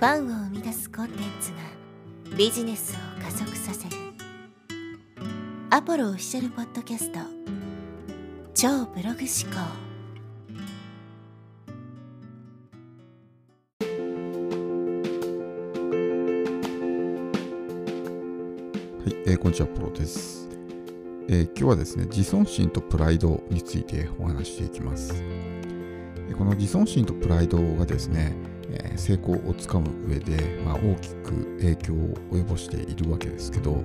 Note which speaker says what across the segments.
Speaker 1: ファンを生み出すコンテンツがビジネスを加速させる。アポロオフィシャルポッドキャスト。超ブログ思考。
Speaker 2: はい、えーこんにちは、ポロです、えー今日はですね、自尊心とプライドについてお話していきます。この自尊心とプライドがですね、え成功をつかむ上で、まあ、大きく影響を及ぼしているわけですけど、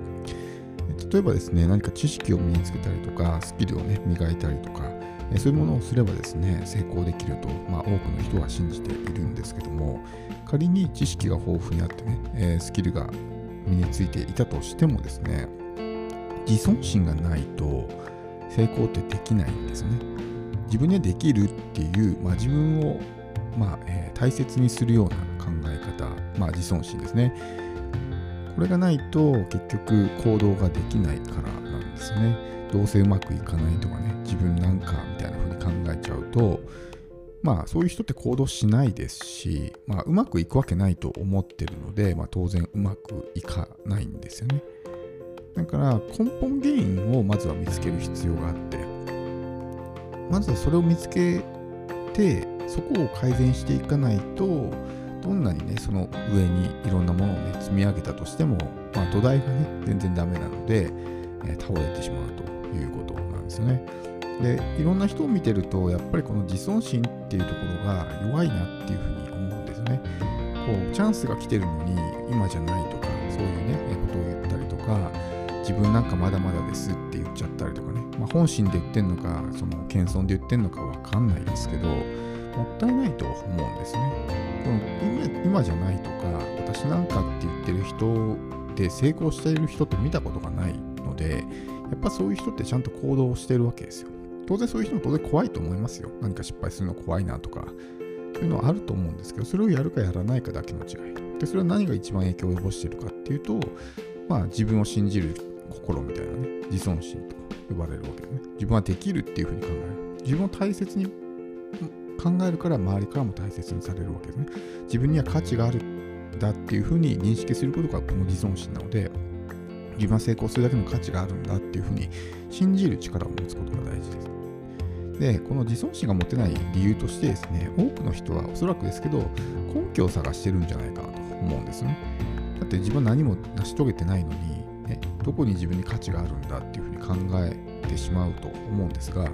Speaker 2: 例えばですね、何か知識を身につけたりとか、スキルをね、磨いたりとか、そういうものをすればですね、成功できると、まあ、多くの人は信じているんですけども、仮に知識が豊富にあってね、えスキルが身についていたとしてもですね自尊心がないと成功ってできないんですね。自分にはできるっていう、まあ、自分を、まあえー大切にするような考え方、まあ、自尊心ですねこれがないと結局行動ができないからなんですねどうせうまくいかないとかね自分なんかみたいな風に考えちゃうとまあそういう人って行動しないですし、まあ、うまくいくわけないと思ってるので、まあ、当然うまくいかないんですよね。だから根本原因をまずは見つける必要があって、まずはそれを見つけて、そこを改善していかないと、どんなにね、その上にいろんなものをね、積み上げたとしても、まあ土台がね、全然ダメなので、えー倒れてしまうということなんですよね。でいろんな人を見てるとやっぱりこの自尊心っていうところが弱いなっていうふうに思うんですね。こうチャンスが来てるのに今じゃないとかそういうねことを言ったりとか自分なんかまだまだですって言っちゃったりとかね、まあ、本心で言ってんのかその謙遜で言ってんのかわかんないですけどもったいないと思うんですね。この今今じゃないとか私なんかって言ってる人で成功している人って見たことがないのでやっぱそういう人ってちゃんと行動してるわけですよ。当然そういう人も当然怖いと思いますよ。何か失敗するの怖いなとか、そういうのはあると思うんですけど、それをやるかやらないかだけの違い。で、それは何が一番影響を及ぼしてるかっていうと、まあ自分を信じる心みたいなね、自尊心とか呼ばれるわけでね。自分はできるっていうふうに考える。自分を大切に考えるから周りからも大切にされるわけですね。自分には価値があるんだっていうふうに認識することがこの自尊心なので、自分は成功するだけの価値があるんだっていうふうに信じる力を持つことが大事です。で、この自尊心が持てない理由としてですね、多くの人はおそらくですけど、根拠を探してるんじゃないかなと思うんですね。だって自分は何も成し遂げてないのに、ね、どこに自分に価値があるんだっていうふうに考えてしまうと思うんですが、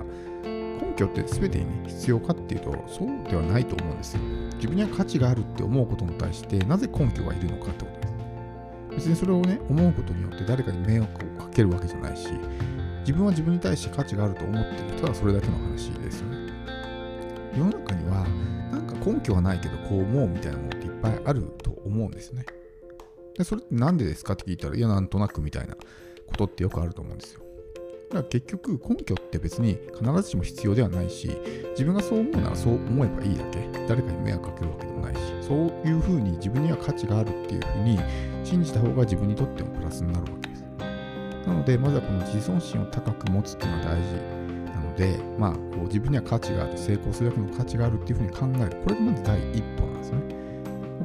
Speaker 2: 根拠って全てに、ね、必要かっていうと、そうではないと思うんですよ。自分には価値があるって思うことに対して、なぜ根拠がいるのかってことです。別にそれをね、思うことによって誰かに迷惑をかけるわけじゃないし、自分は自分に対して価値があると思ってるただそれだけの話ですよね。世の中には、なんか根拠はないけどこう思うみたいなものっていっぱいあると思うんですよね。で、それってなんでですかって聞いたら、いや、なんとなくみたいなことってよくあると思うんですよ。だから結局、根拠って別に必ずしも必要ではないし、自分がそう思うならそう思えばいいだけ、誰かに迷惑かけるわけでもないし、そういうふうに自分には価値があるっていうふうに信じた方が自分にとってもプラスになるわけです。なので、まずはこの自尊心を高く持つっていうのは大事なので、まあ、こう自分には価値がある、成功するだけの価値があるっていうふうに考える。これがまず第一歩なんですね。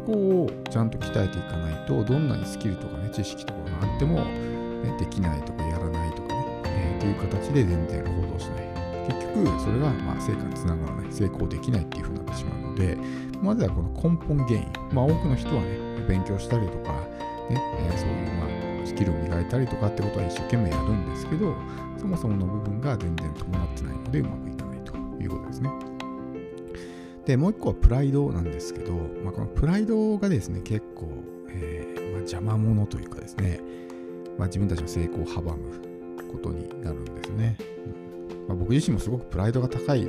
Speaker 2: ここをちゃんと鍛えていかないと、どんなにスキルとかね、知識とかがあっても、ね、できないとかやらないと、いう形で全然行動しない。結局、それがまあ成果につながらない、成功できないっていうふうになってしまうので、まずはこの根本原因。まあ、多くの人はね、勉強したりとか、ねえーそういうまあスキルを磨いたりとかってことは一生懸命やるんですけど、そもそもの部分が全然伴ってないのでうまくいかないということですね。で、もう一個はプライドなんですけど、まあ、このプライドがですね、結構、えーまあ、邪魔者というかですね、まあ、自分たちの成功を阻むことになるんですね。うんまあ、僕自身もすごくプライドが高い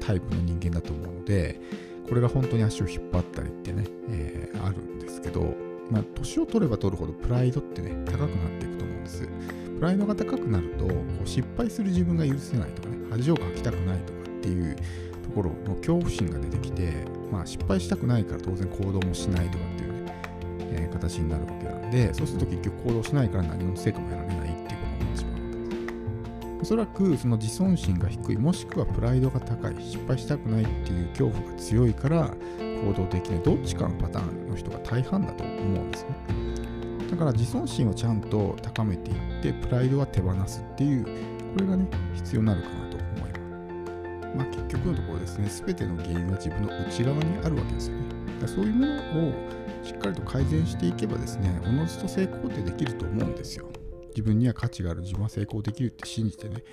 Speaker 2: タイプの人間だと思うので、これが本当に足を引っ張ったりってね、えーあるんですけど、まあ、年を取れば取るほどプライドってね、高くなっていくと思うんです。プライドが高くなると、こう失敗する自分が許せないとかね、恥をかきたくないとかっていうところの恐怖心が出てきて、まあ、失敗したくないから当然行動もしないとかっていうね、えー形になるわけなんで、そうすると結局行動しないから何の成果も得られないそらくその自尊心が低い、もしくはプライドが高い、失敗したくないっていう恐怖が強いから行動できないどっちかのパターンの人が大半だと思うんですね。だから自尊心をちゃんと高めていってプライドは手放すっていうこれがね必要になるかなと思います。まあ結局のところですね全ての原因は自分の内側にあるわけですよね。だそういうものをしっかりと改善していけばですねおのずと成功ってできると思うんですよ。自分には価値がある自分は成功できるって信じてね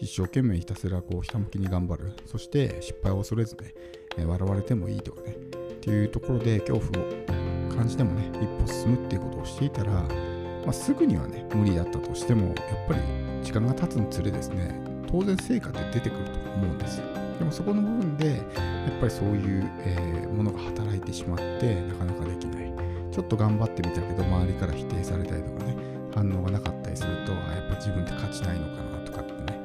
Speaker 2: 一生懸命ひたすらこうひたむきに頑張る。そして失敗を恐れずね、え笑われてもいいとかね。っていうところで恐怖を感じてもね一歩進むっていうことをしていたら、まあ、すぐにはね無理だったとしてもやっぱり時間が経つにつれですね当然成果って出てくると思うんですよ。でもそこの部分でやっぱりそういう、え、ものが働いてしまってなかなかできない。ちょっと頑張ってみたけど周りから否定されたりとかね。反応がなかったりするとあやっぱ自分って価値ないのかなとかってね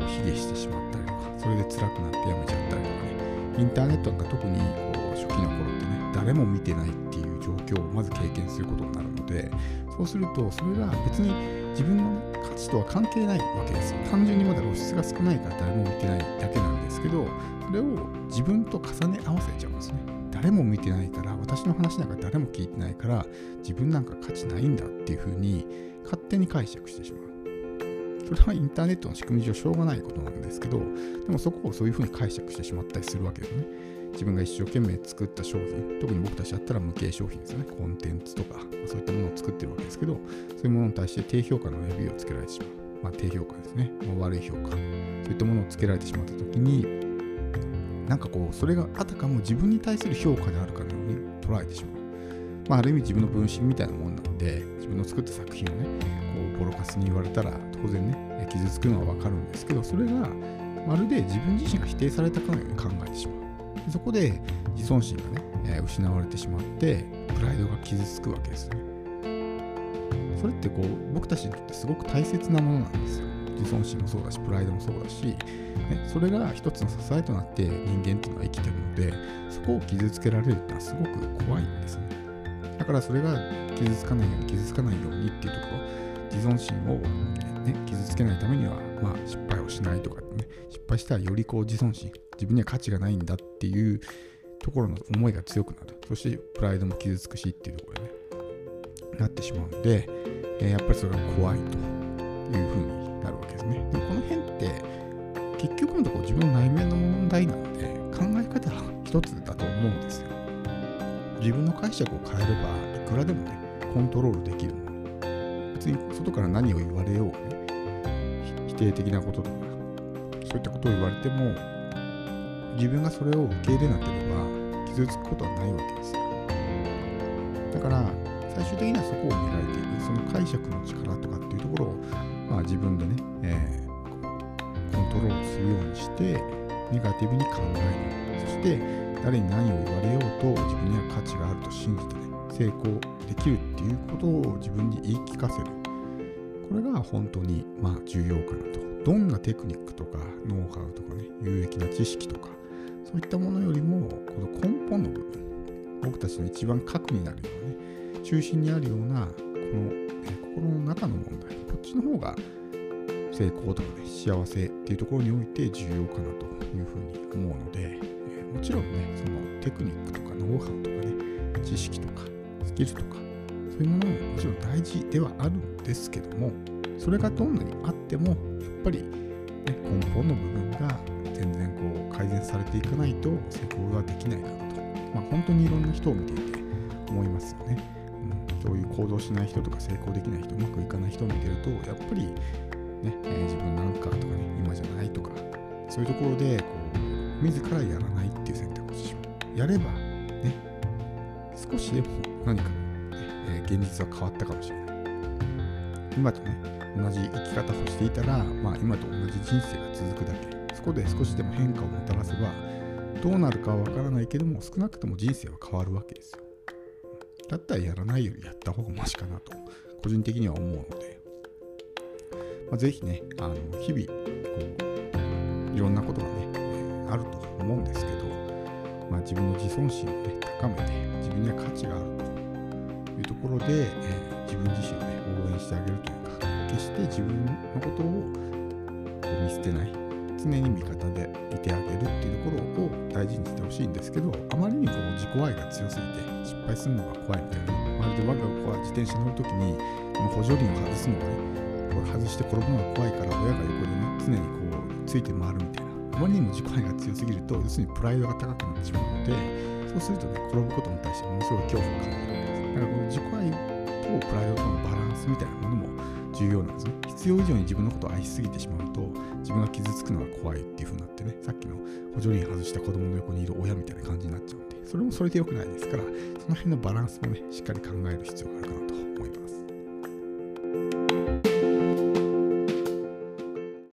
Speaker 2: こう卑下してしまったりとかそれで辛くなってやめちゃったりとかね。インターネットが特にこう初期の頃ってね誰も見てないっていう状況をまず経験することになるのでそうするとそれが別に自分の、価値とは関係ないわけですよ。単純にまだ露出が少ないから誰も見てないだけなんですけどそれを自分と重ね合わせちゃうんですね。誰も見てないから私の話なんか誰も聞いてないから自分なんか価値ないんだっていうふうに勝手に解釈してしまう。それはインターネットの仕組み上しょうがないことなんですけどでもそこをそういうふうに解釈してしまったりするわけですね。自分が一生懸命作った商品特に僕たちだったら無形商品ですよね。コンテンツとかそういったものを作ってるわけですけどそういうものに対して低評価のレビューをつけられてしまう。まあ低評価ですね、まあ、悪い評価。そういったものをつけられてしまった時になんかこうそれがあたかも自分に対する評価であるかのように捉えてしまう。まあ、ある意味自分の分身みたいなもんなので自分の作った作品をねこうボロカスに言われたら当然ね傷つくのはわかるんですけどそれがまるで自分自身が否定されたかのように考えてしまう。そこで自尊心がね、え失われてしまってプライドが傷つくわけですね。それってこう僕たちにとってすごく大切なものなんですよ。自尊心もそうだしプライドもそうだし、ね、それが一つの支えとなって人間っていうのは生きてるのでそこを傷つけられるってのはすごく怖いんですね。だからそれが傷つかないように傷つかないようにっていうところ自尊心を、ね、傷つけないためには、まあ、失敗をしないとかね失敗したらよりこう自尊心自分には価値がないんだっていうところの思いが強くなる。そしてプライドも傷つくしっていうところでねなってしまうので、えー、やっぱりそれが怖いというふうになるわけですね。でもこの辺って結局のところ自分の内面の問題なので考え方一つだと思うんですよ。自分の解釈を変えればいくらでもねコントロールできるの。別に外から何を言われようね否定的なこととかそういったことを言われても自分がそれを受け入れなければ傷つくことはないわけですだから最終的にはそこを見られていくその解釈の力とかっていうところを、まあ、自分でね、えー、コントロールするようにしてネガティブに考える。そして誰に何を言われようと自分には価値があると信じてね成功できるっていうことを自分に言い聞かせる。これが本当にまあ重要かなと。どんなテクニックとかノウハウとかね有益な知識とかそういったものよりもこの根本の部分僕たちの一番核になるようなね中心にあるようなこの、え心の中の問題こっちの方が成功とかね幸せっていうところにおいて重要かなというふうに思うのでもちろんねそのテクニックとかノウハウとかね知識とかスキルとかそういうものももちろん大事ではあるんですけどもそれがどんなにあってもやっぱり、ね、根本の部分が全然こう改善されていかないと成功ができないかなと、まあ、本当にいろんな人を見ていて思いますよね、うん、そういう行動しない人とか成功できない人うまくいかない人を見てるとやっぱりね、えー、自分なんかとかね今じゃないとかそういうところでこう自らやらないっていう選択をしよう。やれば、ね、少しでも何か、ね、えー、現実は変わったかもしれない。今とね、同じ生き方をしていたら、まあ今と同じ人生が続くだけ。そこで少しでも変化をもたらせば、どうなるかはわからないけども、少なくとも人生は変わるわけですよ。だったらやらないよりやった方がマシかなと、個人的には思うので、まあ、ぜひね、あの日々、こう、いろんなことがね、あると思うんですけど、まあ、自分の自尊心を、ね、高めて自分には価値があるというところで、えー、自分自身を、ね、応援してあげるというか決して自分のことを見捨てない常に味方でいてあげるっていうところを大事にしてほしいんですけどあまりにこう自己愛が強すぎて失敗するのが怖いみたいなまるで我が子は自転車乗るときにこの補助輪を外すのがねこれ外して転ぶのが怖いから親が横でね常にこうついて回るみたいなまりにも自己愛が強すぎると要するにプライドが高くなってしまうのでそうするとね転ぶことに対してものすごい恐怖を感じるんです。だからこの自己愛とプライドとのバランスみたいなものも重要なんですね。必要以上に自分のことを愛しすぎてしまうと自分が傷つくのが怖いっていう風になってねさっきの補助輪外した子供の横にいる親みたいな感じになっちゃうんでそれもそれで良くないですからその辺のバランスもねしっかり考える必要があるかなと思い